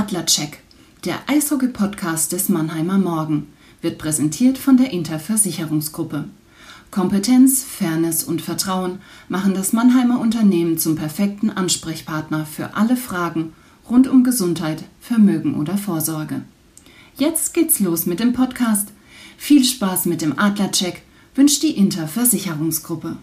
Adlercheck, der Eishockey-Podcast des Mannheimer Morgen, wird präsentiert von der Interversicherungsgruppe. Kompetenz, Fairness und Vertrauen machen das Mannheimer Unternehmen zum perfekten Ansprechpartner für alle Fragen rund um Gesundheit, Vermögen oder Vorsorge. Jetzt geht's los mit dem Podcast. Viel Spaß mit dem Adlercheck wünscht die Interversicherungsgruppe.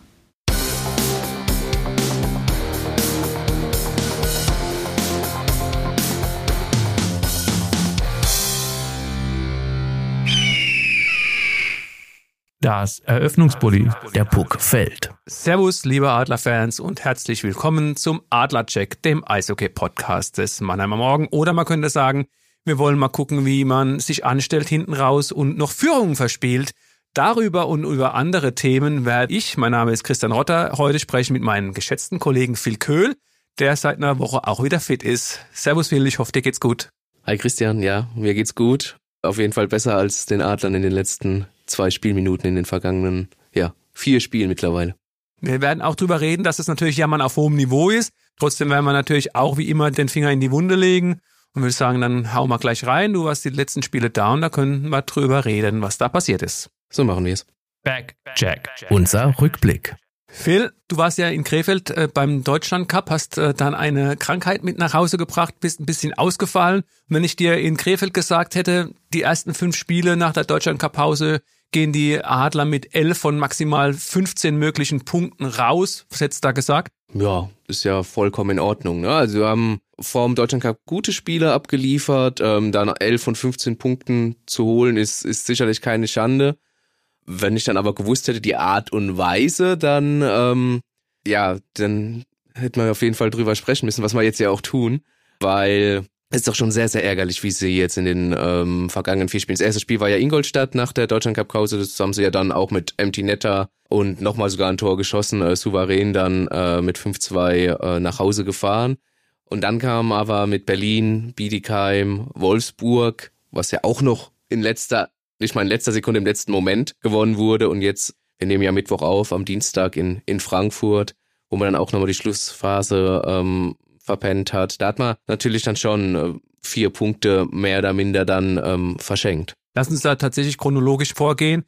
Das Eröffnungsbully, der Puck fällt. Servus, liebe Adlerfans und herzlich willkommen zum Adlercheck, dem Eishockey-Podcast des Mannheimer Morgen. Oder man könnte sagen, wir wollen mal gucken, wie man sich anstellt hinten raus und noch Führungen verspielt. Darüber und über andere Themen werde ich, mein Name ist Christian Rotter, heute sprechen mit meinem geschätzten Kollegen Phil Köhl, der seit einer Woche auch wieder fit ist. Servus Phil, ich hoffe, dir geht's gut. Hi Christian, ja, mir geht's gut. Auf jeden Fall besser als den Adlern in den letzten zwei Spielminuten in den vergangenen, ja, vier Spielen mittlerweile. Wir werden auch drüber reden, dass es natürlich Jammern auf hohem Niveau ist. Trotzdem werden wir natürlich auch wie immer den Finger in die Wunde legen und würde sagen, dann hau mal gleich rein. Du warst die letzten Spiele da und da können wir drüber reden, was da passiert ist. So machen wir es. Back, Jack. Unser Rückblick. Phil, du warst ja in Krefeld äh, beim Deutschland Cup, hast äh, dann eine Krankheit mit nach Hause gebracht, bist ein bisschen ausgefallen. Und wenn ich dir in Krefeld gesagt hätte, die ersten fünf Spiele nach der Deutschland Cup Pause gehen die Adler mit elf von maximal 15 möglichen Punkten raus. Was hättest du da gesagt? Ja, ist ja vollkommen in Ordnung. Ne? Also wir haben vor dem Deutschland Cup gute Spiele abgeliefert. Ähm, dann elf von 15 Punkten zu holen, ist, ist sicherlich keine Schande. Wenn ich dann aber gewusst hätte, die Art und Weise, dann, ähm, ja, dann hätte man auf jeden Fall drüber sprechen müssen, was wir jetzt ja auch tun. Weil es ist doch schon sehr, sehr ärgerlich, wie sie jetzt in den ähm, vergangenen vier Spielen. Das erste Spiel war ja Ingolstadt nach der Deutschland Cup Pause. Das haben sie ja dann auch mit Empty Netter und nochmal sogar ein Tor geschossen, äh, souverän dann äh, mit 5-2 äh, nach Hause gefahren. Und dann kam aber mit Berlin, Bietigheim, Wolfsburg, was ja auch noch in letzter, nicht mal in letzter Sekunde, im letzten Moment gewonnen wurde. Und jetzt, wir nehmen ja Mittwoch auf, am Dienstag in, in Frankfurt, wo man dann auch nochmal die Schlussphase ähm, verpennt hat. Da hat man natürlich dann schon äh, vier Punkte mehr oder minder dann ähm, verschenkt. Lass uns da tatsächlich chronologisch vorgehen.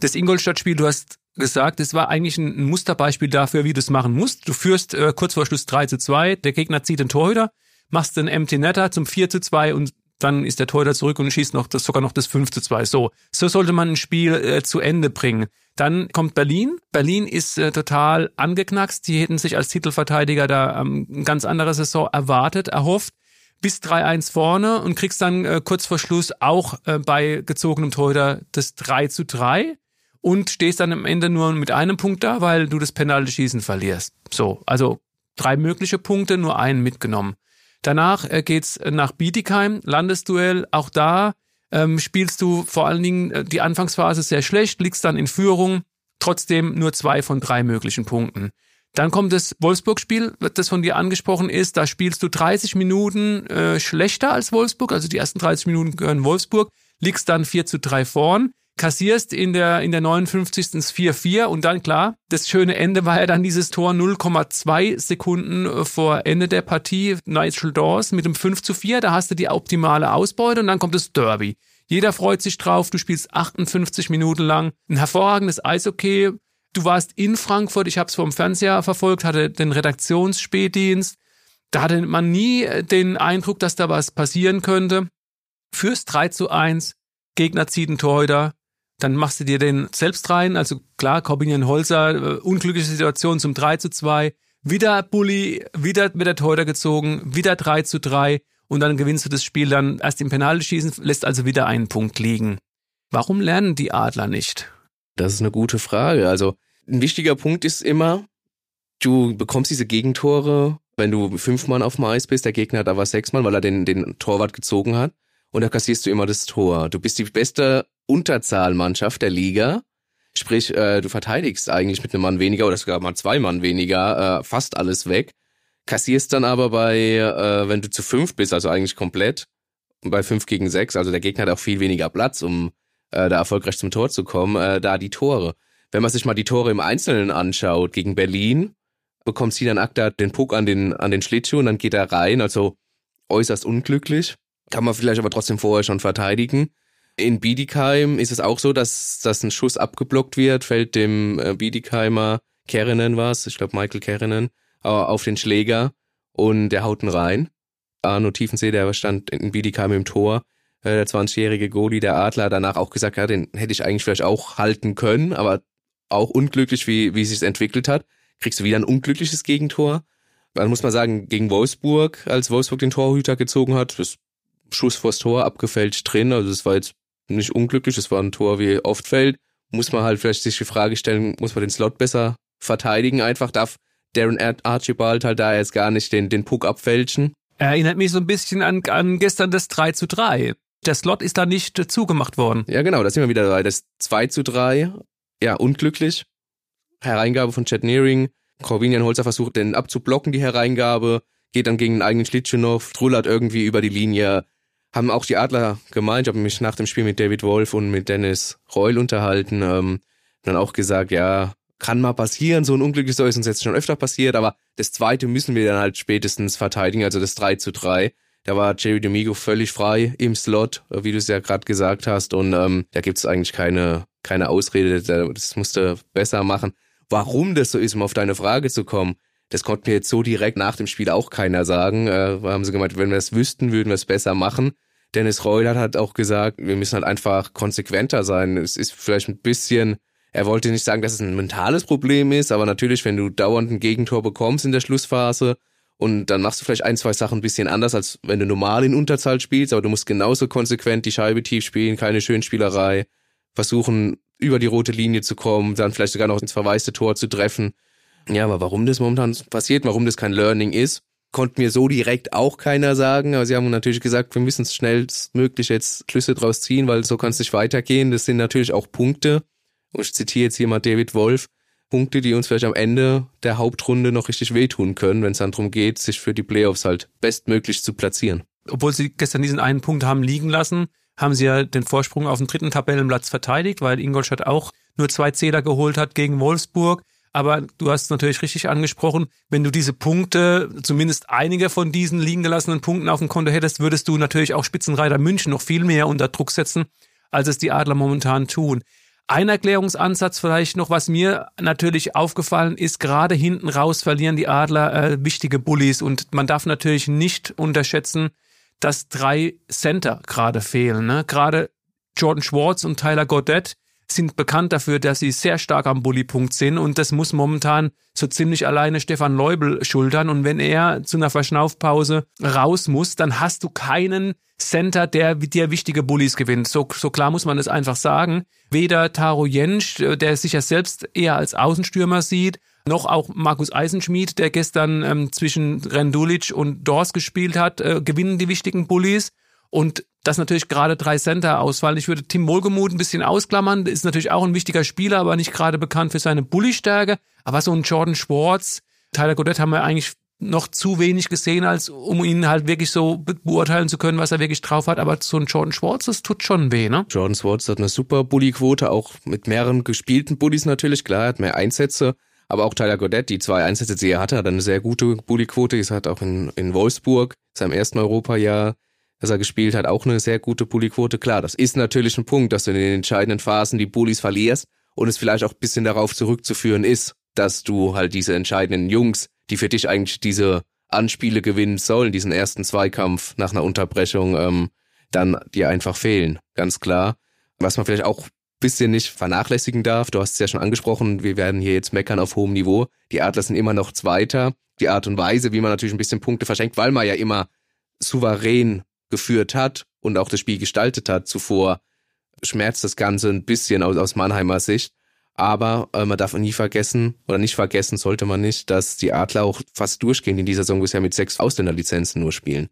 Das Ingolstadt-Spiel, du hast gesagt, es war eigentlich ein Musterbeispiel dafür, wie du es machen musst. Du führst äh, kurz vor Schluss 3 zu 2, der Gegner zieht den Torhüter, machst den Empty Netter zum 4 zu 2 und dann ist der Torhüter zurück und schießt noch das, sogar noch das 5 zu 2. So, so sollte man ein Spiel äh, zu Ende bringen. Dann kommt Berlin. Berlin ist äh, total angeknackst. Die hätten sich als Titelverteidiger da ähm, eine ganz andere Saison erwartet, erhofft. Bis 3-1 vorne und kriegst dann äh, kurz vor Schluss auch äh, bei gezogenem Torhüter das 3 zu 3 und stehst dann am Ende nur mit einem Punkt da, weil du das Penalty-Schießen verlierst. So, also drei mögliche Punkte, nur einen mitgenommen. Danach äh, geht's nach Bietigheim, Landesduell. Auch da ähm, spielst du vor allen Dingen äh, die Anfangsphase sehr schlecht, liegst dann in Führung, trotzdem nur zwei von drei möglichen Punkten. Dann kommt das Wolfsburg-Spiel, das von dir angesprochen ist. Da spielst du 30 Minuten äh, schlechter als Wolfsburg, also die ersten 30 Minuten gehören Wolfsburg, liegst dann 4 zu 3 vorn kassierst in der, in der 59. 4-4 und dann klar, das schöne Ende war ja dann dieses Tor 0,2 Sekunden äh, vor Ende der Partie, Nigel Dawes mit dem 5 zu 4, da hast du die optimale Ausbeute und dann kommt das Derby. Jeder freut sich drauf, du spielst 58 Minuten lang, ein hervorragendes Eishockey, du warst in Frankfurt, ich habe es vom Fernseher verfolgt, hatte den Redaktionsspätdienst, da hatte man nie den Eindruck, dass da was passieren könnte. Fürs 3 zu 1, Gegner zieht einen Torhüter, dann machst du dir den selbst rein. Also klar, Corbinian Holzer, äh, unglückliche Situation zum 3 zu 2. Wieder Bulli, wieder wird der Torhüter gezogen, wieder 3 zu 3 und dann gewinnst du das Spiel dann erst im Penaltyschießen, lässt also wieder einen Punkt liegen. Warum lernen die Adler nicht? Das ist eine gute Frage. Also ein wichtiger Punkt ist immer, du bekommst diese Gegentore, wenn du fünf Mann auf dem Eis bist, der Gegner hat aber sechs Mann, weil er den, den Torwart gezogen hat und da kassierst du immer das Tor. Du bist die beste Unterzahlmannschaft der Liga. Sprich, äh, du verteidigst eigentlich mit einem Mann weniger oder sogar mal zwei Mann weniger äh, fast alles weg. Kassierst dann aber bei, äh, wenn du zu fünf bist, also eigentlich komplett, bei fünf gegen sechs, also der Gegner hat auch viel weniger Platz, um äh, da erfolgreich zum Tor zu kommen, äh, da die Tore. Wenn man sich mal die Tore im Einzelnen anschaut, gegen Berlin, bekommt sie dann Akta den Puck an den, an den Schlittschuh und dann geht er rein, also äußerst unglücklich. Kann man vielleicht aber trotzdem vorher schon verteidigen. In Biedigheim ist es auch so, dass, dass ein Schuss abgeblockt wird, fällt dem äh, Biedigheimer Kerenen was, ich glaube Michael Kerenen, äh, auf den Schläger und der haut ihn rein. Arno Tiefensee, der stand in Biedigheim im Tor, äh, der 20-jährige Goalie der Adler, danach auch gesagt, ja, den hätte ich eigentlich vielleicht auch halten können, aber auch unglücklich, wie, wie sich entwickelt hat. Kriegst du wieder ein unglückliches Gegentor. Dann muss man sagen, gegen Wolfsburg, als Wolfsburg den Torhüter gezogen hat, das Schuss vors Tor abgefälscht drin, also es war jetzt nicht unglücklich, es war ein Tor, wie oft fällt. Muss man halt vielleicht sich die Frage stellen, muss man den Slot besser verteidigen einfach? Darf Darren Archibald halt da jetzt gar nicht den, den Puck abfälschen? Erinnert mich so ein bisschen an, an gestern das 3 zu 3. Der Slot ist da nicht zugemacht worden. Ja, genau, da sind wir wieder dabei. Das 2 zu 3, ja, unglücklich. Hereingabe von Chad Nearing. Corvinian Holzer versucht, den abzublocken, die Hereingabe. Geht dann gegen den eigenen Schlittschuh noch, trullert irgendwie über die Linie. Haben auch die Adler gemeint, ich habe mich nach dem Spiel mit David Wolf und mit Dennis Reul unterhalten. Ähm, dann auch gesagt, ja, kann mal passieren, so ein Unglück ist uns jetzt schon öfter passiert, aber das zweite müssen wir dann halt spätestens verteidigen, also das 3 zu 3. Da war Jerry Domingo völlig frei im Slot, wie du es ja gerade gesagt hast. Und ähm, da gibt's eigentlich keine, keine Ausrede. Das musste besser machen. Warum das so ist, um auf deine Frage zu kommen, das konnte mir jetzt so direkt nach dem Spiel auch keiner sagen. Äh, haben sie gemeint, wenn wir es wüssten, würden wir es besser machen. Dennis Reul hat auch gesagt, wir müssen halt einfach konsequenter sein. Es ist vielleicht ein bisschen, er wollte nicht sagen, dass es ein mentales Problem ist, aber natürlich, wenn du dauernd ein Gegentor bekommst in der Schlussphase und dann machst du vielleicht ein, zwei Sachen ein bisschen anders, als wenn du normal in Unterzahl spielst, aber du musst genauso konsequent die Scheibe tief spielen, keine Schönspielerei, versuchen über die rote Linie zu kommen, dann vielleicht sogar noch ins verwaiste Tor zu treffen. Ja, aber warum das momentan passiert, warum das kein Learning ist, konnte mir so direkt auch keiner sagen. Aber sie haben natürlich gesagt, wir müssen schnellstmöglich jetzt Schlüsse draus ziehen, weil so kann es nicht weitergehen. Das sind natürlich auch Punkte. Und ich zitiere jetzt hier mal David Wolf. Punkte, die uns vielleicht am Ende der Hauptrunde noch richtig wehtun können, wenn es dann darum geht, sich für die Playoffs halt bestmöglich zu platzieren. Obwohl sie gestern diesen einen Punkt haben liegen lassen, haben sie ja den Vorsprung auf den dritten Tabellenplatz verteidigt, weil Ingolstadt auch nur zwei Zähler geholt hat gegen Wolfsburg. Aber du hast natürlich richtig angesprochen, wenn du diese Punkte, zumindest einige von diesen liegen gelassenen Punkten auf dem Konto hättest, würdest du natürlich auch Spitzenreiter München noch viel mehr unter Druck setzen, als es die Adler momentan tun. Ein Erklärungsansatz vielleicht noch, was mir natürlich aufgefallen ist, gerade hinten raus verlieren die Adler äh, wichtige Bullies und man darf natürlich nicht unterschätzen, dass drei Center gerade fehlen. Ne? Gerade Jordan Schwartz und Tyler Goddett sind bekannt dafür, dass sie sehr stark am Bullypunkt sind und das muss momentan so ziemlich alleine Stefan Leubel schultern und wenn er zu einer Verschnaufpause raus muss, dann hast du keinen Center, der dir wichtige Bullies gewinnt. So, so klar muss man es einfach sagen. Weder Taro Jensch, der sich ja selbst eher als Außenstürmer sieht, noch auch Markus Eisenschmied, der gestern ähm, zwischen Rendulic und Dors gespielt hat, äh, gewinnen die wichtigen Bullies. Und dass natürlich gerade drei Center ausfallen. Ich würde Tim Wohlgemuth ein bisschen ausklammern, ist natürlich auch ein wichtiger Spieler, aber nicht gerade bekannt für seine Bully-Stärke. Aber so ein Jordan Schwartz, Tyler Goddett haben wir eigentlich noch zu wenig gesehen, als um ihn halt wirklich so beurteilen zu können, was er wirklich drauf hat. Aber so ein Jordan Schwartz, das tut schon weh, ne? Jordan Schwartz hat eine super Bully-Quote, auch mit mehreren gespielten Bullies natürlich. Klar, er hat mehr Einsätze. Aber auch Tyler Goddett, die zwei Einsätze, die er hatte, hat eine sehr gute Bully-Quote. Er hat auch in, in Wolfsburg, seinem ersten Europajahr, dass er gespielt hat, auch eine sehr gute Bully-Quote. Klar, das ist natürlich ein Punkt, dass du in den entscheidenden Phasen die Bullies verlierst und es vielleicht auch ein bisschen darauf zurückzuführen ist, dass du halt diese entscheidenden Jungs, die für dich eigentlich diese Anspiele gewinnen sollen, diesen ersten Zweikampf nach einer Unterbrechung, ähm, dann dir einfach fehlen. Ganz klar. Was man vielleicht auch bisschen nicht vernachlässigen darf, du hast es ja schon angesprochen, wir werden hier jetzt meckern auf hohem Niveau. Die Adler sind immer noch Zweiter. Die Art und Weise, wie man natürlich ein bisschen Punkte verschenkt, weil man ja immer souverän geführt hat und auch das Spiel gestaltet hat zuvor, schmerzt das Ganze ein bisschen aus, aus Mannheimer Sicht. Aber äh, man darf nie vergessen, oder nicht vergessen sollte man nicht, dass die Adler auch fast durchgehend in dieser Saison bisher mit sechs Ausländerlizenzen nur spielen.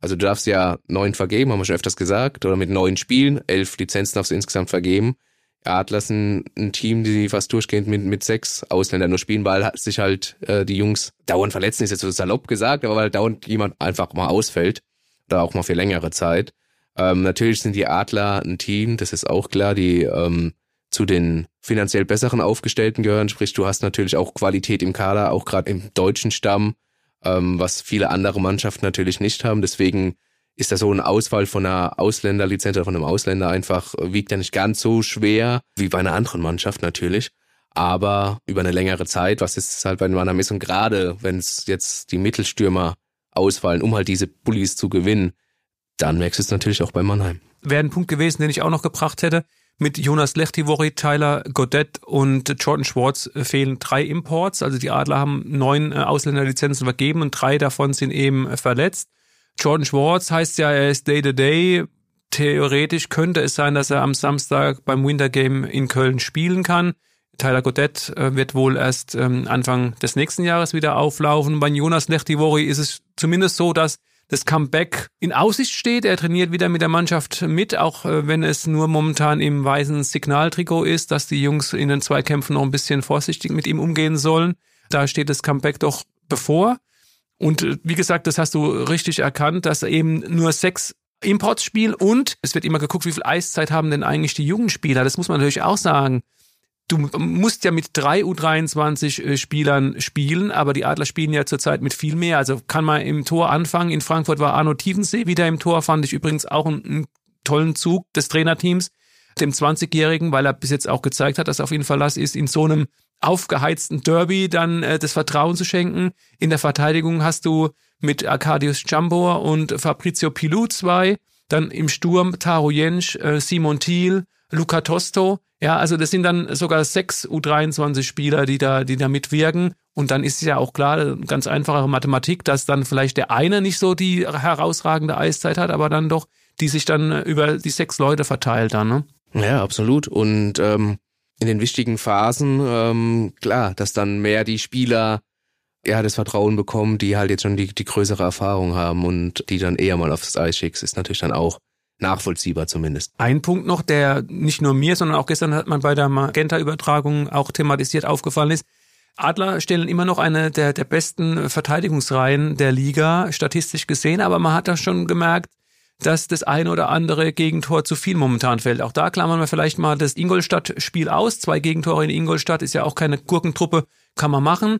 Also du darfst ja neun vergeben, haben wir schon öfters gesagt, oder mit neun Spielen, elf Lizenzen darfst du insgesamt vergeben. Adler sind ein Team, die fast durchgehend mit, mit sechs Ausländern nur spielen, weil sich halt äh, die Jungs dauernd verletzen, ist jetzt so salopp gesagt, aber weil dauernd jemand einfach mal ausfällt da auch mal für längere Zeit. Ähm, natürlich sind die Adler ein Team, das ist auch klar, die ähm, zu den finanziell besseren Aufgestellten gehören. Sprich, du hast natürlich auch Qualität im Kader, auch gerade im deutschen Stamm, ähm, was viele andere Mannschaften natürlich nicht haben. Deswegen ist da so ein Ausfall von einer Ausländerlizenz oder von einem Ausländer einfach, wiegt ja nicht ganz so schwer wie bei einer anderen Mannschaft natürlich. Aber über eine längere Zeit, was ist halt bei Mannheim ist und gerade wenn es jetzt die Mittelstürmer ausfallen, um halt diese Bullies zu gewinnen, dann merkst du es natürlich auch bei Mannheim. Wäre ein Punkt gewesen, den ich auch noch gebracht hätte. Mit Jonas Lechtivori, Tyler Godet und Jordan Schwartz fehlen drei Imports. Also die Adler haben neun äh, Ausländerlizenzen vergeben und drei davon sind eben verletzt. Jordan Schwartz heißt ja, er ist Day-to-Day. Theoretisch könnte es sein, dass er am Samstag beim Winter Game in Köln spielen kann. Tyler Godet äh, wird wohl erst ähm, Anfang des nächsten Jahres wieder auflaufen. Bei Jonas Lechtivori ist es zumindest so, dass das Comeback in Aussicht steht. Er trainiert wieder mit der Mannschaft mit, auch äh, wenn es nur momentan im weißen Signaltrikot ist, dass die Jungs in den Zweikämpfen noch ein bisschen vorsichtig mit ihm umgehen sollen. Da steht das Comeback doch bevor. Und äh, wie gesagt, das hast du richtig erkannt, dass eben nur sechs Imports spielt und es wird immer geguckt, wie viel Eiszeit haben denn eigentlich die jungen Spieler. Das muss man natürlich auch sagen du musst ja mit drei U23-Spielern äh, spielen, aber die Adler spielen ja zurzeit mit viel mehr. Also kann man im Tor anfangen. In Frankfurt war Arno Tiefensee wieder im Tor, fand ich übrigens auch einen, einen tollen Zug des Trainerteams, dem 20-Jährigen, weil er bis jetzt auch gezeigt hat, dass er auf Fall Verlass ist, in so einem aufgeheizten Derby dann äh, das Vertrauen zu schenken. In der Verteidigung hast du mit Arkadius Jambor und Fabrizio Pilou zwei, dann im Sturm Taro Jensch, äh, Simon Thiel, Luca Tosto. Ja, also das sind dann sogar sechs U23-Spieler, die da, die da mitwirken. Und dann ist es ja auch klar, ganz einfache Mathematik, dass dann vielleicht der eine nicht so die herausragende Eiszeit hat, aber dann doch, die sich dann über die sechs Leute verteilt dann, ne? Ja, absolut. Und ähm, in den wichtigen Phasen, ähm, klar, dass dann mehr die Spieler ja das Vertrauen bekommen, die halt jetzt schon die, die größere Erfahrung haben und die dann eher mal aufs Eis schickst, ist natürlich dann auch nachvollziehbar zumindest. Ein Punkt noch, der nicht nur mir, sondern auch gestern hat man bei der Magenta-Übertragung auch thematisiert aufgefallen ist. Adler stellen immer noch eine der, der besten Verteidigungsreihen der Liga, statistisch gesehen, aber man hat da schon gemerkt, dass das ein oder andere Gegentor zu viel momentan fällt. Auch da klammern wir vielleicht mal das Ingolstadt-Spiel aus. Zwei Gegentore in Ingolstadt ist ja auch keine Gurkentruppe, kann man machen.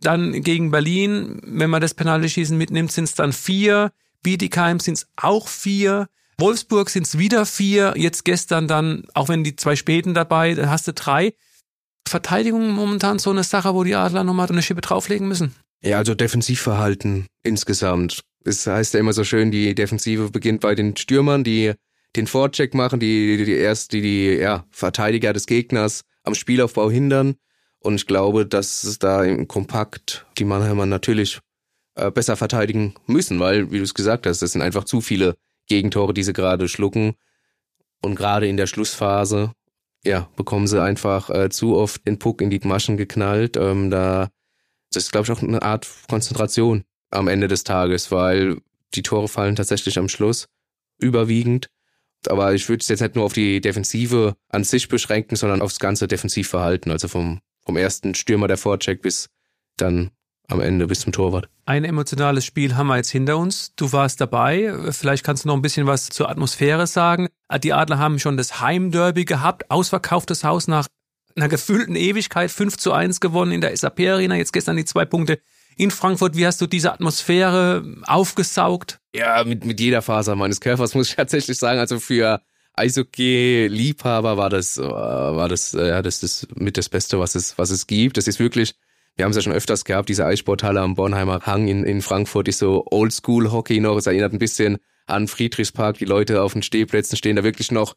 Dann gegen Berlin, wenn man das Penaltyschießen mitnimmt, sind es dann vier. Bietigheim sind es auch vier. Wolfsburg sind es wieder vier, jetzt gestern dann, auch wenn die zwei Späten dabei, dann hast du drei. Verteidigung momentan so eine Sache, wo die Adler nochmal eine Schippe drauflegen müssen. Ja, also Defensivverhalten insgesamt. Es heißt ja immer so schön, die Defensive beginnt bei den Stürmern, die den Vorcheck machen, die, die, die erst die, die ja, Verteidiger des Gegners am Spielaufbau hindern. Und ich glaube, dass es da im Kompakt die Mannheimer natürlich äh, besser verteidigen müssen, weil, wie du es gesagt hast, das sind einfach zu viele Gegentore, die sie gerade schlucken. Und gerade in der Schlussphase, ja, bekommen sie einfach äh, zu oft den Puck in die Maschen geknallt. Ähm, da das ist, glaube ich, auch eine Art Konzentration am Ende des Tages, weil die Tore fallen tatsächlich am Schluss überwiegend. Aber ich würde es jetzt nicht nur auf die Defensive an sich beschränken, sondern aufs ganze Defensivverhalten. Also vom, vom ersten Stürmer der Vorcheck bis dann am Ende bis zum Torwart. Ein emotionales Spiel haben wir jetzt hinter uns. Du warst dabei. Vielleicht kannst du noch ein bisschen was zur Atmosphäre sagen. Die Adler haben schon das Heimderby gehabt, ausverkauftes Haus nach einer gefühlten Ewigkeit, 5 zu 1 gewonnen in der SAP Arena. Jetzt gestern die zwei Punkte in Frankfurt. Wie hast du diese Atmosphäre aufgesaugt? Ja, mit, mit jeder Faser meines Körpers muss ich tatsächlich sagen. Also für Eishockey-Liebhaber war das, war das, ja, das ist mit das Beste, was es, was es gibt. Das ist wirklich, wir haben es ja schon öfters gehabt, diese Eissporthalle am Bornheimer Hang in, in Frankfurt ist so Oldschool-Hockey noch. Es erinnert ein bisschen an Friedrichspark. Die Leute auf den Stehplätzen stehen da wirklich noch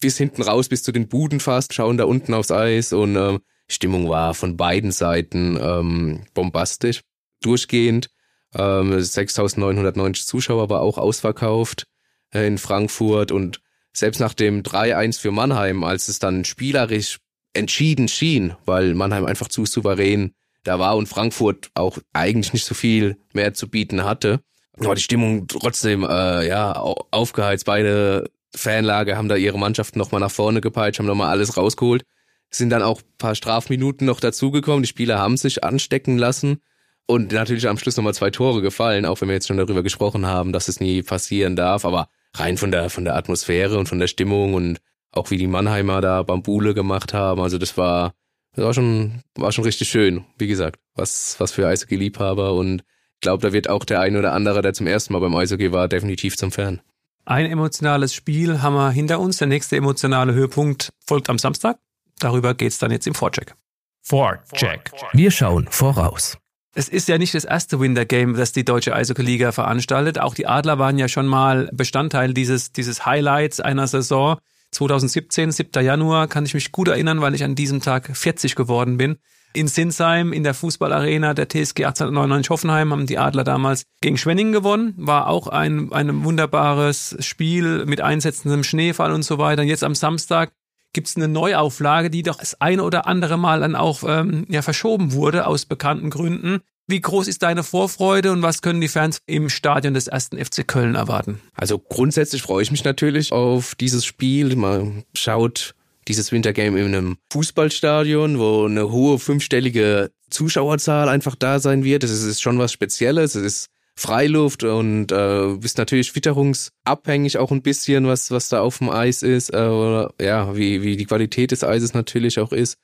bis hinten raus, bis zu den Buden fast, schauen da unten aufs Eis und ähm, Stimmung war von beiden Seiten ähm, bombastisch. Durchgehend. Ähm, 6.990 Zuschauer war auch ausverkauft äh, in Frankfurt und selbst nach dem 3-1 für Mannheim, als es dann spielerisch entschieden schien, weil Mannheim einfach zu souverän da war und Frankfurt auch eigentlich nicht so viel mehr zu bieten hatte. Aber die Stimmung trotzdem äh, ja aufgeheizt. Beide Fanlager haben da ihre Mannschaften nochmal nach vorne gepeitscht, haben nochmal alles rausgeholt. Sind dann auch paar Strafminuten noch dazugekommen. Die Spieler haben sich anstecken lassen und natürlich am Schluss nochmal zwei Tore gefallen, auch wenn wir jetzt schon darüber gesprochen haben, dass es nie passieren darf. Aber rein von der von der Atmosphäre und von der Stimmung und auch wie die Mannheimer da Bambule gemacht haben. Also das war, das war schon, war schon richtig schön. Wie gesagt, was, was für Eishockey-Liebhaber und glaube, da wird auch der ein oder andere, der zum ersten Mal beim Eishockey war, definitiv zum Fan. Ein emotionales Spiel haben wir hinter uns. Der nächste emotionale Höhepunkt folgt am Samstag. Darüber geht's dann jetzt im Vorcheck. Vorcheck. Wir schauen voraus. Es ist ja nicht das erste Winter Game, das die Deutsche Eishockey-Liga veranstaltet. Auch die Adler waren ja schon mal Bestandteil dieses, dieses Highlights einer Saison. 2017, 7. Januar, kann ich mich gut erinnern, weil ich an diesem Tag 40 geworden bin. In Sinsheim, in der Fußballarena der TSG 1899 Hoffenheim, haben die Adler damals gegen Schwenningen gewonnen. War auch ein, ein wunderbares Spiel mit einsetzendem Schneefall und so weiter. Und jetzt am Samstag gibt's eine Neuauflage, die doch das eine oder andere Mal dann auch ähm, ja, verschoben wurde aus bekannten Gründen. Wie groß ist deine Vorfreude und was können die Fans im Stadion des ersten FC Köln erwarten? Also grundsätzlich freue ich mich natürlich auf dieses Spiel. Man schaut dieses Wintergame in einem Fußballstadion, wo eine hohe fünfstellige Zuschauerzahl einfach da sein wird. Das ist schon was Spezielles. Es ist Freiluft und äh, bist natürlich witterungsabhängig auch ein bisschen, was was da auf dem Eis ist, äh, oder ja, wie wie die Qualität des Eises natürlich auch ist.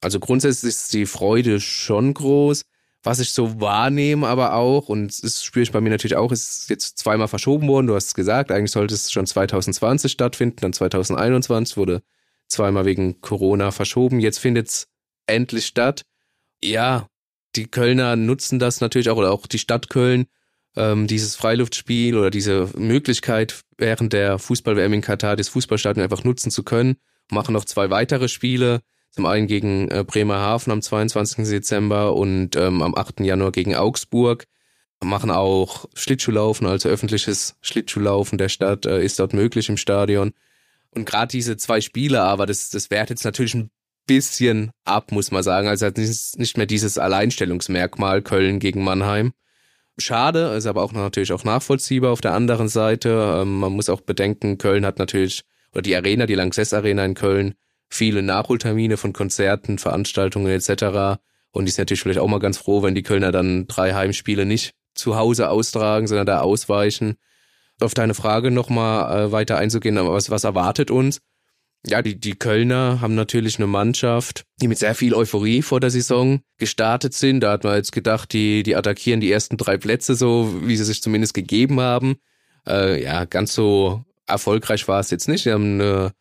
Also grundsätzlich ist die Freude schon groß. Was ich so wahrnehme, aber auch, und das spüre ich bei mir natürlich auch, ist jetzt zweimal verschoben worden. Du hast es gesagt, eigentlich sollte es schon 2020 stattfinden, dann 2021 wurde zweimal wegen Corona verschoben. Jetzt findet es endlich statt. Ja, die Kölner nutzen das natürlich auch, oder auch die Stadt Köln, ähm, dieses Freiluftspiel oder diese Möglichkeit, während der Fußball-WM in Katar das Fußballstadion einfach nutzen zu können. Machen noch zwei weitere Spiele. Zum einen gegen äh, Bremerhaven am 22. Dezember und ähm, am 8. Januar gegen Augsburg. Machen auch Schlittschuhlaufen, also öffentliches Schlittschuhlaufen der Stadt äh, ist dort möglich im Stadion. Und gerade diese zwei Spiele, aber das, das wertet jetzt natürlich ein bisschen ab, muss man sagen. Also hat nicht mehr dieses Alleinstellungsmerkmal Köln gegen Mannheim. Schade, ist aber auch natürlich auch nachvollziehbar auf der anderen Seite. Ähm, man muss auch bedenken, Köln hat natürlich, oder die Arena, die Lanxess Arena in Köln, viele Nachholtermine von Konzerten, Veranstaltungen etc. Und die ist natürlich vielleicht auch mal ganz froh, wenn die Kölner dann drei Heimspiele nicht zu Hause austragen, sondern da ausweichen. Auf deine Frage nochmal äh, weiter einzugehen, aber was, was erwartet uns? Ja, die, die Kölner haben natürlich eine Mannschaft, die mit sehr viel Euphorie vor der Saison gestartet sind. Da hat man jetzt gedacht, die, die attackieren die ersten drei Plätze so, wie sie sich zumindest gegeben haben. Äh, ja, ganz so erfolgreich war es jetzt nicht. Sie haben eine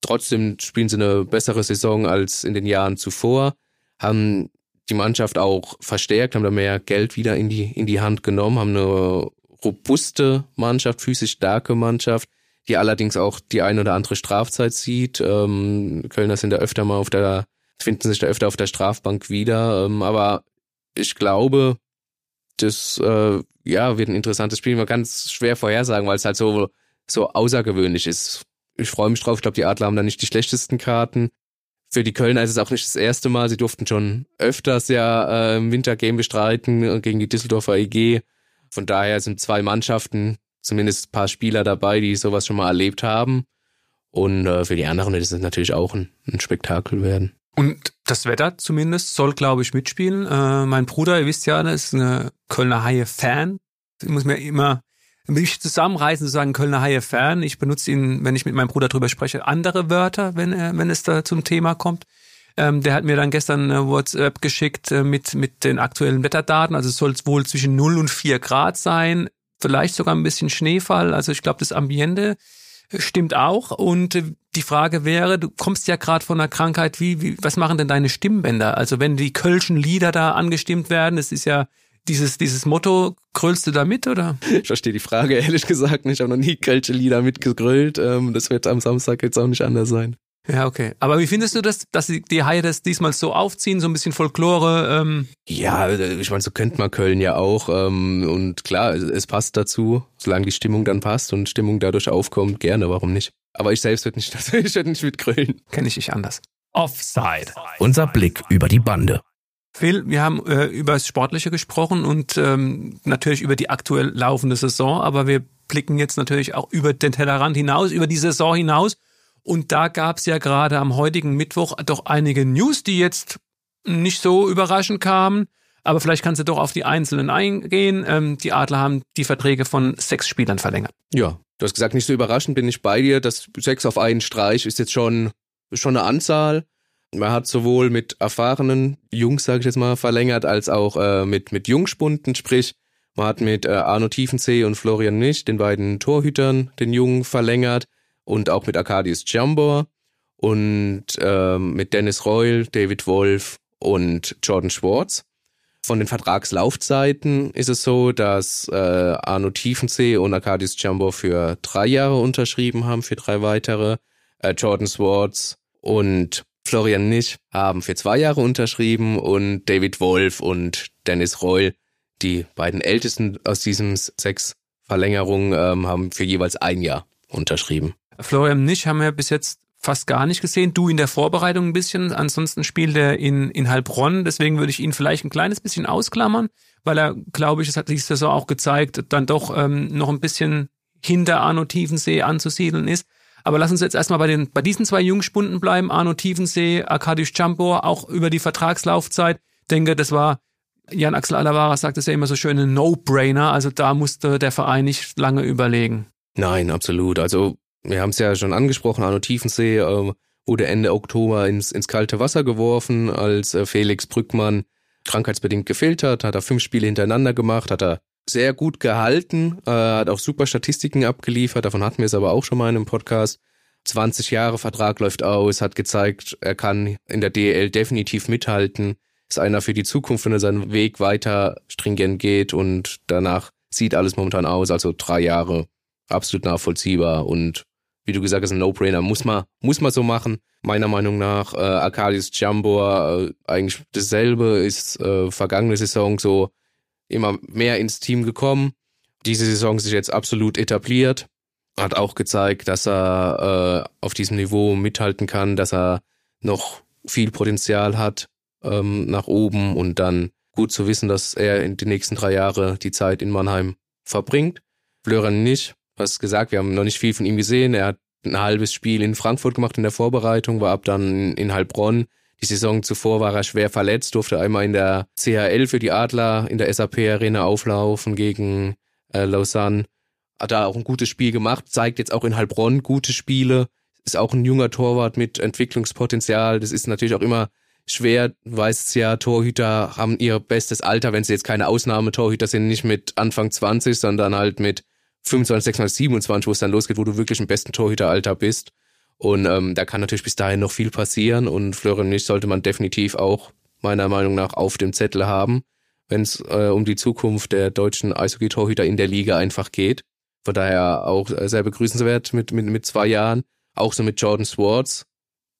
Trotzdem spielen sie eine bessere Saison als in den Jahren zuvor, haben die Mannschaft auch verstärkt, haben da mehr Geld wieder in die, in die Hand genommen, haben eine robuste Mannschaft, physisch starke Mannschaft, die allerdings auch die ein oder andere Strafzeit sieht. Ähm, Kölner sind da öfter mal auf der, finden sich da öfter auf der Strafbank wieder. Ähm, aber ich glaube, das äh, ja wird ein interessantes Spiel. Man kann es schwer vorhersagen, weil es halt so so außergewöhnlich ist ich freue mich drauf. Ich glaube, die Adler haben da nicht die schlechtesten Karten. Für die Kölner ist es auch nicht das erste Mal. Sie durften schon öfters ja äh, im Wintergame bestreiten gegen die Düsseldorfer EG. Von daher sind zwei Mannschaften, zumindest ein paar Spieler dabei, die sowas schon mal erlebt haben. Und äh, für die anderen wird es natürlich auch ein, ein Spektakel werden. Und das Wetter zumindest soll, glaube ich, mitspielen. Äh, mein Bruder, ihr wisst ja, ist ein Kölner Haie-Fan. Ich muss mir immer mich zusammenreißen zu sagen, Kölner Haie Fan. Ich benutze ihn, wenn ich mit meinem Bruder drüber spreche, andere Wörter, wenn, er, wenn es da zum Thema kommt. Ähm, der hat mir dann gestern eine WhatsApp geschickt äh, mit, mit den aktuellen Wetterdaten. Also es soll wohl zwischen 0 und 4 Grad sein. Vielleicht sogar ein bisschen Schneefall. Also ich glaube, das Ambiente stimmt auch. Und äh, die Frage wäre, du kommst ja gerade von einer Krankheit, wie, wie, was machen denn deine Stimmbänder? Also wenn die Kölschen Lieder da angestimmt werden, das ist ja dieses, dieses Motto, grölst du da mit, oder? Ich verstehe die Frage ehrlich gesagt nicht. Ich habe noch nie kölsche Lieder mitgegrölt. Ähm, das wird am Samstag jetzt auch nicht anders sein. Ja, okay. Aber wie findest du das, dass die Haie das diesmal so aufziehen, so ein bisschen Folklore? Ähm? Ja, ich meine, so kennt man Köln ja auch. Ähm, und klar, es passt dazu, solange die Stimmung dann passt und Stimmung dadurch aufkommt, gerne, warum nicht? Aber ich selbst würde nicht, ich würde nicht mitgrölen. Kenne ich nicht anders. Offside. Unser Blick über die Bande. Phil, wir haben äh, über das Sportliche gesprochen und ähm, natürlich über die aktuell laufende Saison, aber wir blicken jetzt natürlich auch über den Tellerrand hinaus, über die Saison hinaus. Und da gab es ja gerade am heutigen Mittwoch doch einige News, die jetzt nicht so überraschend kamen. Aber vielleicht kannst du doch auf die einzelnen eingehen. Ähm, die Adler haben die Verträge von sechs Spielern verlängert. Ja, du hast gesagt, nicht so überraschend bin ich bei dir. Das sechs auf einen Streich ist jetzt schon, schon eine Anzahl. Man hat sowohl mit erfahrenen Jungs, sage ich jetzt mal, verlängert, als auch äh, mit, mit Jungspunden, sprich, Man hat mit äh, Arno Tiefensee und Florian Nisch, den beiden Torhütern, den Jungen verlängert und auch mit Arkadius Jambor und ähm, mit Dennis Reul, David Wolf und Jordan Schwartz. Von den Vertragslaufzeiten ist es so, dass äh, Arno Tiefensee und Arkadius Jambor für drei Jahre unterschrieben haben, für drei weitere. Äh, Jordan Schwartz und Florian Nisch haben für zwei Jahre unterschrieben und David Wolf und Dennis Reul, die beiden ältesten aus diesen sechs Verlängerungen, ähm, haben für jeweils ein Jahr unterschrieben. Florian Nisch haben wir bis jetzt fast gar nicht gesehen. Du in der Vorbereitung ein bisschen. Ansonsten spielt er in, in Heilbronn. Deswegen würde ich ihn vielleicht ein kleines bisschen ausklammern, weil er, glaube ich, es hat sich Saison auch gezeigt, dann doch ähm, noch ein bisschen hinter Arno Tiefensee anzusiedeln ist. Aber lass uns jetzt erstmal bei, den, bei diesen zwei Jungspunden bleiben. Arno Tiefensee, Arkadiusz Jambor, auch über die Vertragslaufzeit. Denke, das war, Jan Axel Alavara sagt es ja immer so schön, ein No-Brainer. Also da musste der Verein nicht lange überlegen. Nein, absolut. Also wir haben es ja schon angesprochen, Arno Tiefensee äh, wurde Ende Oktober ins, ins kalte Wasser geworfen, als äh, Felix Brückmann krankheitsbedingt gefehlt hat, hat er fünf Spiele hintereinander gemacht, hat er sehr gut gehalten, äh, hat auch super Statistiken abgeliefert, davon hatten wir es aber auch schon mal in einem Podcast. 20 Jahre Vertrag läuft aus, hat gezeigt, er kann in der DL definitiv mithalten, ist einer für die Zukunft, wenn er seinen Weg weiter stringent geht und danach sieht alles momentan aus, also drei Jahre absolut nachvollziehbar und wie du gesagt hast, ein No-Brainer, muss man, muss man so machen. Meiner Meinung nach, äh, Arkadius Jambor, äh, eigentlich dasselbe, ist äh, vergangene Saison so immer mehr ins Team gekommen. Diese Saison sich jetzt absolut etabliert. Hat auch gezeigt, dass er äh, auf diesem Niveau mithalten kann, dass er noch viel Potenzial hat ähm, nach oben und dann gut zu wissen, dass er in den nächsten drei Jahre die Zeit in Mannheim verbringt. Florian nicht, was gesagt, wir haben noch nicht viel von ihm gesehen. Er hat ein halbes Spiel in Frankfurt gemacht in der Vorbereitung, war ab dann in Heilbronn. Die Saison zuvor war er schwer verletzt, durfte einmal in der CHL für die Adler in der SAP Arena auflaufen gegen äh, Lausanne. Hat da auch ein gutes Spiel gemacht, zeigt jetzt auch in Heilbronn gute Spiele. Ist auch ein junger Torwart mit Entwicklungspotenzial. Das ist natürlich auch immer schwer, du weißt ja, Torhüter haben ihr bestes Alter, wenn sie jetzt keine Ausnahmetorhüter sind, nicht mit Anfang 20, sondern halt mit 25, 26, 27, wo es dann losgeht, wo du wirklich im besten Torhüteralter bist. Und ähm, da kann natürlich bis dahin noch viel passieren und Florian Nisch sollte man definitiv auch meiner Meinung nach auf dem Zettel haben, wenn es äh, um die Zukunft der deutschen Eishockey-Torhüter in der Liga einfach geht. Von daher auch äh, sehr begrüßenswert mit, mit, mit zwei Jahren. Auch so mit Jordan Swartz.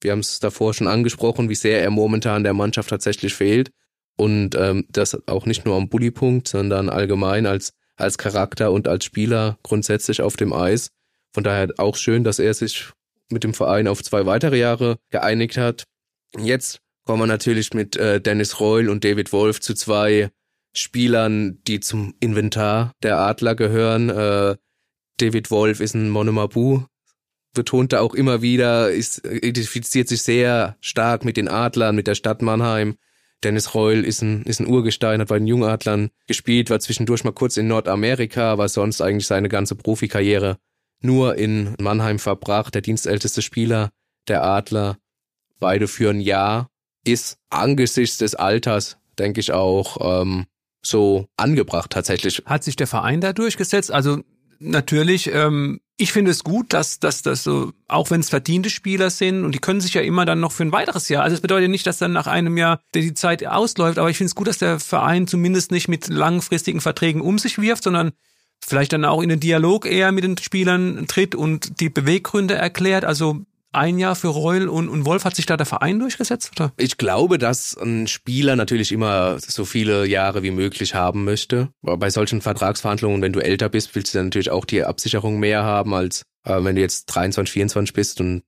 Wir haben es davor schon angesprochen, wie sehr er momentan der Mannschaft tatsächlich fehlt. Und ähm, das auch nicht nur am Bullypunkt, sondern allgemein als als Charakter und als Spieler grundsätzlich auf dem Eis. Von daher auch schön, dass er sich mit dem Verein auf zwei weitere Jahre geeinigt hat. Jetzt kommen wir natürlich mit äh, Dennis Reul und David Wolf zu zwei Spielern, die zum Inventar der Adler gehören. Äh, David Wolf ist ein Monomabu, betont er auch immer wieder, ist, identifiziert sich sehr stark mit den Adlern, mit der Stadt Mannheim. Dennis Reul ist ein, ist ein Urgestein, hat bei den Jungadlern gespielt, war zwischendurch mal kurz in Nordamerika, aber sonst eigentlich seine ganze Profikarriere nur in Mannheim verbracht. Der dienstälteste Spieler der Adler, beide für ein Jahr, ist angesichts des Alters, denke ich auch, ähm, so angebracht tatsächlich. Hat sich der Verein da durchgesetzt? Also natürlich, ähm, ich finde es gut, dass, dass das so, auch wenn es verdiente Spieler sind und die können sich ja immer dann noch für ein weiteres Jahr. Also es bedeutet nicht, dass dann nach einem Jahr die Zeit ausläuft, aber ich finde es gut, dass der Verein zumindest nicht mit langfristigen Verträgen um sich wirft, sondern vielleicht dann auch in den Dialog eher mit den Spielern tritt und die Beweggründe erklärt. Also ein Jahr für Reul und, und Wolf hat sich da der Verein durchgesetzt? Oder? Ich glaube, dass ein Spieler natürlich immer so viele Jahre wie möglich haben möchte. Aber bei solchen Vertragsverhandlungen, wenn du älter bist, willst du dann natürlich auch die Absicherung mehr haben, als äh, wenn du jetzt 23, 24 bist und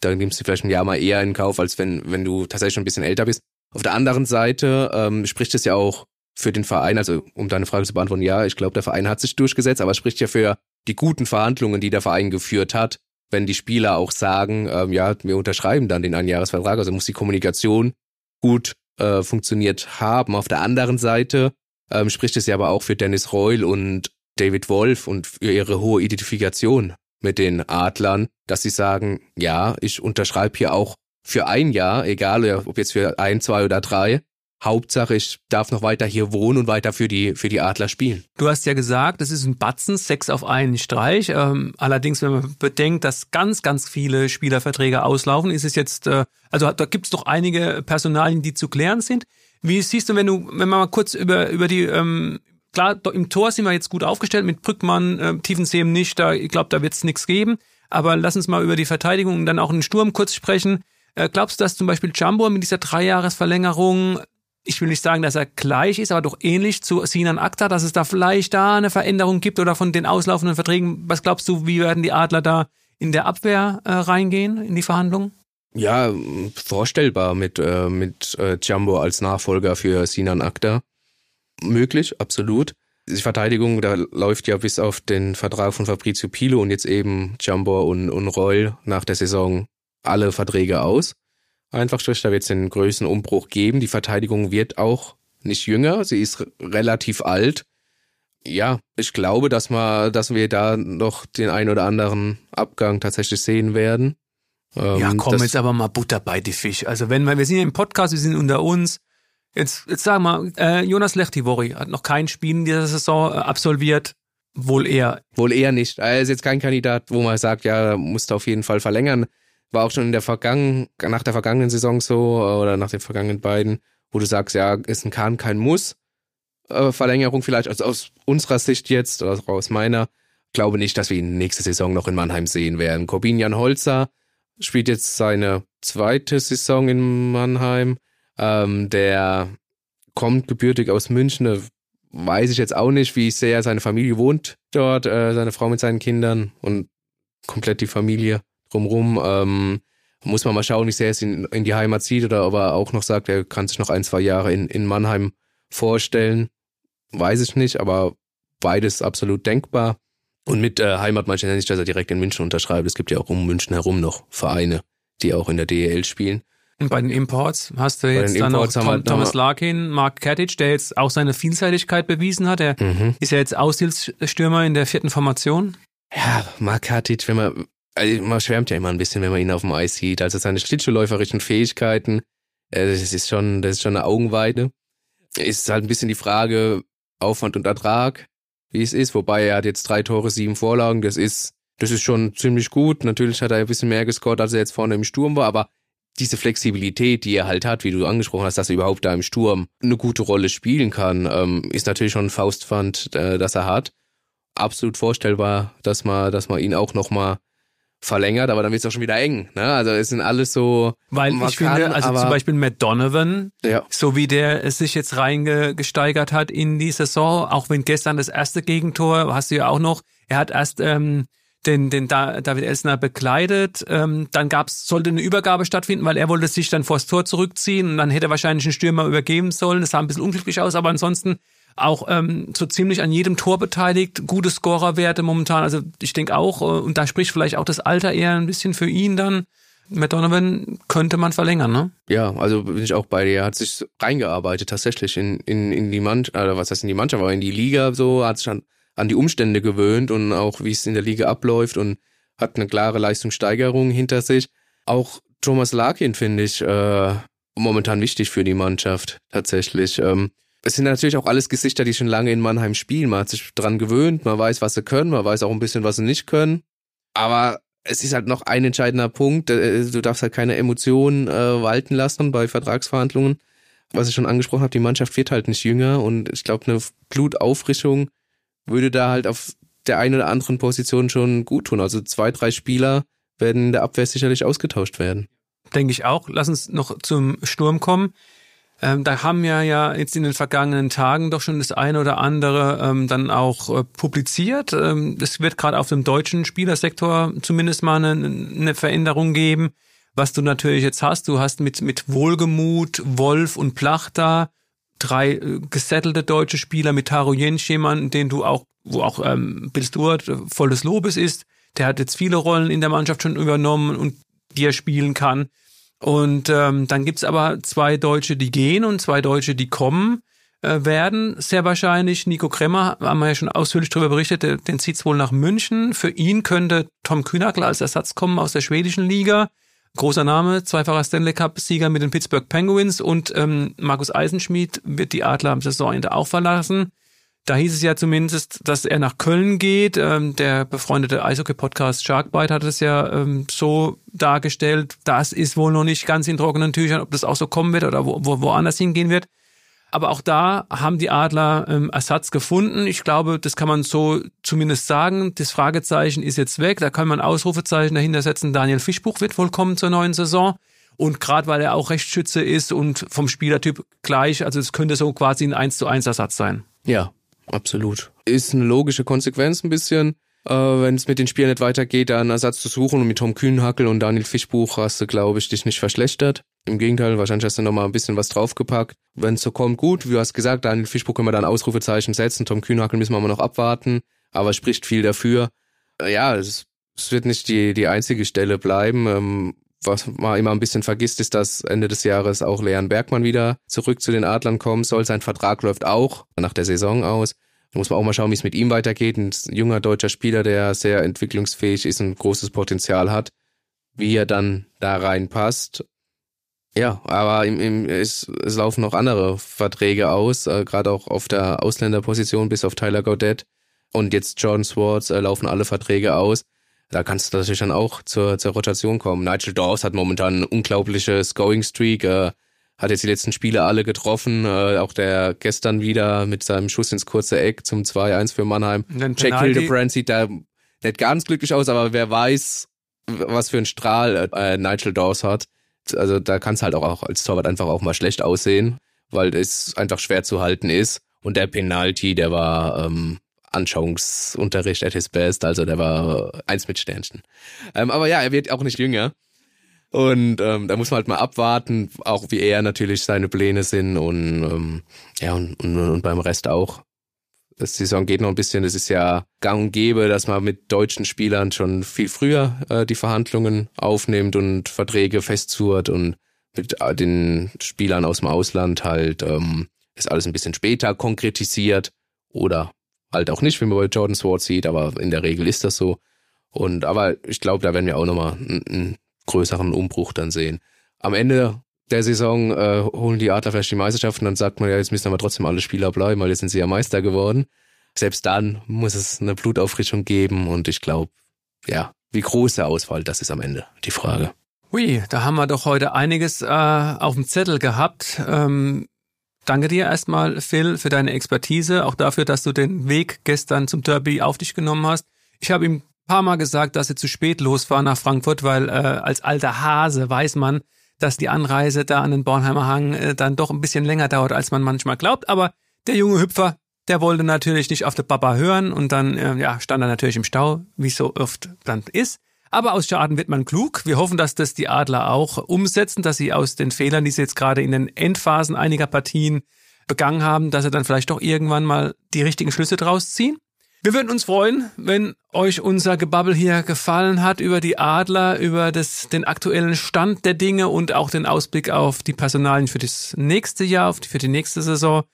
dann nimmst du vielleicht ein Jahr mal eher in Kauf, als wenn, wenn du tatsächlich schon ein bisschen älter bist. Auf der anderen Seite ähm, spricht es ja auch für den Verein, also um deine Frage zu beantworten, ja, ich glaube, der Verein hat sich durchgesetzt, aber es spricht ja für die guten Verhandlungen, die der Verein geführt hat, wenn die Spieler auch sagen, ähm, ja, wir unterschreiben dann den Einjahresvertrag, also muss die Kommunikation gut äh, funktioniert haben. Auf der anderen Seite ähm, spricht es ja aber auch für Dennis Reul und David Wolf und für ihre hohe Identifikation mit den Adlern, dass sie sagen, ja, ich unterschreibe hier auch für ein Jahr, egal ob jetzt für ein, zwei oder drei, Hauptsache, ich darf noch weiter hier wohnen und weiter für die, für die Adler spielen. Du hast ja gesagt, das ist ein Batzen, sechs auf einen Streich. Ähm, allerdings, wenn man bedenkt, dass ganz, ganz viele Spielerverträge auslaufen, ist es jetzt, äh, also da gibt es doch einige Personalien, die zu klären sind. Wie siehst du, wenn du, wenn man mal kurz über, über die, ähm, klar, im Tor sind wir jetzt gut aufgestellt mit Brückmann, äh, Tiefensee nicht, da, ich glaube, da wird es nichts geben. Aber lass uns mal über die Verteidigung und dann auch einen Sturm kurz sprechen. Äh, glaubst du, dass zum Beispiel Jumbo mit dieser Dreijahresverlängerung ich will nicht sagen, dass er gleich ist, aber doch ähnlich zu Sinan Akta, dass es da vielleicht da eine Veränderung gibt oder von den auslaufenden Verträgen. Was glaubst du, wie werden die Adler da in der Abwehr äh, reingehen, in die Verhandlungen? Ja, vorstellbar mit, äh, mit äh, Jumbo als Nachfolger für Sinan Akta. Möglich, absolut. Die Verteidigung, da läuft ja bis auf den Vertrag von Fabrizio Pilo und jetzt eben Jumbo und, und Reul nach der Saison alle Verträge aus. Einfach durch, da wird es einen größeren Umbruch geben. Die Verteidigung wird auch nicht jünger, sie ist relativ alt. Ja, ich glaube, dass wir, dass wir da noch den ein oder anderen Abgang tatsächlich sehen werden. Ähm, ja, komm, jetzt aber mal Butter bei die Fisch. Also wenn wir, wir sind ja im Podcast, wir sind unter uns. Jetzt, jetzt sag mal, äh, Jonas Lechtivori hat noch kein Spiel in dieser Saison äh, absolviert. Wohl eher. Wohl eher nicht. Er ist jetzt kein Kandidat, wo man sagt, ja, musst du auf jeden Fall verlängern. War auch schon in der vergangenen, nach der vergangenen Saison so oder nach den vergangenen beiden, wo du sagst, ja, ist ein Kahn kein Muss. Äh, Verlängerung vielleicht, also aus unserer Sicht jetzt, oder aus meiner, glaube nicht, dass wir ihn nächste Saison noch in Mannheim sehen werden. Corbinian Holzer spielt jetzt seine zweite Saison in Mannheim. Ähm, der kommt gebürtig aus München, weiß ich jetzt auch nicht, wie sehr seine Familie wohnt dort, äh, seine Frau mit seinen Kindern und komplett die Familie drumrum. Ähm, muss man mal schauen, wie sehr es ihn in die Heimat zieht oder ob er auch noch sagt, er kann sich noch ein, zwei Jahre in, in Mannheim vorstellen. Weiß ich nicht, aber beides absolut denkbar. Und mit äh, Heimat meine ich nicht, dass er direkt in München unterschreibt. Es gibt ja auch um München herum noch Vereine, die auch in der DEL spielen. Und bei den Imports hast du jetzt dann noch Tom, Thomas Larkin, Mark Katic, der jetzt auch seine Vielseitigkeit bewiesen hat. Er mhm. ist ja jetzt Aushilfsstürmer in der vierten Formation. Ja, Mark Katic, wenn man, also man schwärmt ja immer ein bisschen, wenn man ihn auf dem Eis sieht. Also seine schlittschuhläuferischen Fähigkeiten, äh, das ist schon, das ist schon eine Augenweide. Ist halt ein bisschen die Frage Aufwand und Ertrag, wie es ist. Wobei er hat jetzt drei Tore, sieben Vorlagen. Das ist, das ist schon ziemlich gut. Natürlich hat er ein bisschen mehr gescored, als er jetzt vorne im Sturm war, aber diese Flexibilität, die er halt hat, wie du angesprochen hast, dass er überhaupt da im Sturm eine gute Rolle spielen kann, ähm, ist natürlich schon ein Faustpfand, äh, das er hat. Absolut vorstellbar, dass man, dass man ihn auch nochmal verlängert, aber dann wird es auch schon wieder eng. Ne? Also es sind alles so. Weil ich kann, finde, also zum Beispiel Matt Donovan, ja. so wie der es sich jetzt reingesteigert hat in die Saison, auch wenn gestern das erste Gegentor, hast du ja auch noch, er hat erst ähm, den, den David Elsner bekleidet, ähm, dann gab's, sollte eine Übergabe stattfinden, weil er wollte sich dann vors Tor zurückziehen und dann hätte er wahrscheinlich einen Stürmer übergeben sollen. Das sah ein bisschen unglücklich aus, aber ansonsten auch ähm, so ziemlich an jedem Tor beteiligt, gute Scorerwerte momentan. Also ich denke auch, äh, und da spricht vielleicht auch das Alter eher ein bisschen für ihn dann. Matt Donovan könnte man verlängern, ne? Ja, also bin ich auch bei dir. Er hat sich reingearbeitet tatsächlich in, in, in die Mannschaft, oder was heißt in die Mannschaft, aber in die Liga so, hat sich an, an die Umstände gewöhnt und auch wie es in der Liga abläuft und hat eine klare Leistungssteigerung hinter sich. Auch Thomas Larkin finde ich äh, momentan wichtig für die Mannschaft tatsächlich. Ähm, es sind natürlich auch alles Gesichter, die schon lange in Mannheim spielen. Man hat sich dran gewöhnt, man weiß, was sie können, man weiß auch ein bisschen, was sie nicht können. Aber es ist halt noch ein entscheidender Punkt. Äh, du darfst halt keine Emotionen äh, walten lassen bei Vertragsverhandlungen. Was ich schon angesprochen habe, die Mannschaft wird halt nicht jünger und ich glaube, eine Blutauffrischung würde da halt auf der einen oder anderen Position schon gut tun. Also zwei, drei Spieler werden in der Abwehr sicherlich ausgetauscht werden. Denke ich auch. Lass uns noch zum Sturm kommen. Ähm, da haben wir ja jetzt in den vergangenen Tagen doch schon das eine oder andere ähm, dann auch äh, publiziert. Ähm, es wird gerade auf dem deutschen Spielersektor zumindest mal eine, eine Veränderung geben. Was du natürlich jetzt hast, du hast mit, mit Wohlgemut, Wolf und Plach da drei äh, gesettelte deutsche Spieler mit Taro Jensch, jemanden, den du auch, wo auch ähm, Bill Stewart äh, voll des Lobes ist. Der hat jetzt viele Rollen in der Mannschaft schon übernommen und die er spielen kann. Und ähm, dann gibt's aber zwei Deutsche, die gehen und zwei Deutsche, die kommen äh, werden. Sehr wahrscheinlich. Nico Kremmer, haben wir ja schon ausführlich darüber berichtet, den, zieht's wohl nach München. Für ihn könnte Tom Kühnagler als Ersatz kommen aus der schwedischen Liga. großer Name, zweifacher Stanley Cup-Sieger mit den Pittsburgh Penguins und ähm, Markus Eisenschmidt wird die Adler am Saisonende auch verlassen. Da hieß es ja zumindest, dass er nach Köln geht. Ähm, der befreundete Eishockey-Podcast Sharkbite hat es ja ähm, so dargestellt. Das ist wohl noch nicht ganz in trockenen Tüchern, ob das auch so kommen wird oder wo, wo, woanders hingehen wird. Aber auch da haben die Adler ähm, Ersatz gefunden. Ich glaube, das kann man so zumindest sagen. Das Fragezeichen ist jetzt weg. Da kann man Ausrufezeichen dahinter setzen. Daniel Fischbuch wird wohl kommen zur neuen Saison. Und gerade weil er auch Rechtsschütze ist und vom Spielertyp gleich, also es könnte so quasi ein 1 zu 1 Ersatz sein. Ja, absolut. Ist eine logische Konsequenz ein bisschen. Äh, Wenn es mit den Spielen nicht weitergeht, da einen Ersatz zu suchen und mit Tom Kühnhackel und Daniel Fischbuch hast du, glaube ich, dich nicht verschlechtert. Im Gegenteil, wahrscheinlich hast du noch mal ein bisschen was draufgepackt. Wenn es so kommt, gut, wie du hast gesagt, Daniel Fischbuch können wir dann Ausrufezeichen setzen, Tom Kühnhackel müssen wir mal noch abwarten, aber spricht viel dafür. Äh, Ja, es, es wird nicht die, die einzige Stelle bleiben. Ähm, was man immer ein bisschen vergisst, ist, dass Ende des Jahres auch Leon Bergmann wieder zurück zu den Adlern kommen soll. Sein Vertrag läuft auch nach der Saison aus. Da muss man auch mal schauen, wie es mit ihm weitergeht. Ein junger deutscher Spieler, der sehr entwicklungsfähig ist und großes Potenzial hat, wie er dann da reinpasst. Ja, aber im, im, es, es laufen noch andere Verträge aus, äh, gerade auch auf der Ausländerposition bis auf Tyler Gaudet und jetzt Jordan Swartz äh, laufen alle Verträge aus. Da kannst du natürlich dann auch zur, zur Rotation kommen. Nigel Dawes hat momentan eine unglaubliche Scoring-Streak, äh, hat jetzt die letzten Spiele alle getroffen, äh, auch der gestern wieder mit seinem Schuss ins kurze Eck zum 2-1 für Mannheim. Jack. Hildebrand sieht da nicht ganz glücklich aus, aber wer weiß, was für ein Strahl äh, Nigel Dawes hat. Also da kann es halt auch, auch als Torwart einfach auch mal schlecht aussehen, weil es einfach schwer zu halten ist. Und der Penalty, der war ähm, Anschauungsunterricht at his best, also der war eins mit Sternchen. Ähm, aber ja, er wird auch nicht jünger. Und ähm, da muss man halt mal abwarten, auch wie er natürlich seine Pläne sind und ähm, ja und, und, und beim Rest auch. Das Saison geht noch ein bisschen. Es ist ja gang und gäbe, dass man mit deutschen Spielern schon viel früher äh, die Verhandlungen aufnimmt und Verträge festzurrt und mit äh, den Spielern aus dem Ausland halt ähm, ist alles ein bisschen später konkretisiert oder halt auch nicht, wenn man bei Jordan Sword sieht, aber in der Regel ist das so. Und aber ich glaube, da werden wir auch nochmal einen, einen größeren Umbruch dann sehen. Am Ende der Saison äh, holen die Adler vielleicht die Meisterschaft und dann sagt man ja, jetzt müssen aber trotzdem alle Spieler bleiben, weil jetzt sind sie ja Meister geworden. Selbst dann muss es eine Blutauffrischung geben und ich glaube, ja, wie groß der Ausfall, das ist am Ende die Frage. Ui, da haben wir doch heute einiges äh, auf dem Zettel gehabt. Ähm, danke dir erstmal, Phil, für deine Expertise, auch dafür, dass du den Weg gestern zum Derby auf dich genommen hast. Ich habe ihm ein paar Mal gesagt, dass er zu spät losfahren nach Frankfurt, weil äh, als alter Hase weiß man, dass die Anreise da an den Bornheimer Hang äh, dann doch ein bisschen länger dauert, als man manchmal glaubt. Aber der junge Hüpfer, der wollte natürlich nicht auf den Papa hören und dann äh, ja, stand er natürlich im Stau, wie es so oft dann ist. Aber aus Schaden wird man klug. Wir hoffen, dass das die Adler auch umsetzen, dass sie aus den Fehlern, die sie jetzt gerade in den Endphasen einiger Partien begangen haben, dass sie dann vielleicht doch irgendwann mal die richtigen Schlüsse draus ziehen. Wir würden uns freuen, wenn euch unser Gebabbel hier gefallen hat über die Adler, über das, den aktuellen Stand der Dinge und auch den Ausblick auf die Personalien für das nächste Jahr, für die nächste Saison.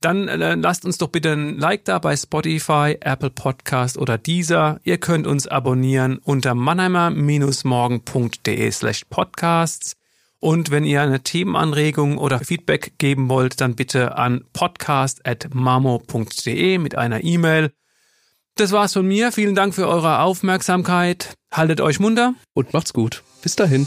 Dann äh, lasst uns doch bitte ein Like da bei Spotify, Apple Podcast oder Deezer. Ihr könnt uns abonnieren unter mannheimer-morgen.de slash podcasts. Und wenn ihr eine Themenanregung oder Feedback geben wollt, dann bitte an podcast.mamo.de mit einer E-Mail. Das war's von mir. Vielen Dank für eure Aufmerksamkeit. Haltet euch munter. Und macht's gut. Bis dahin.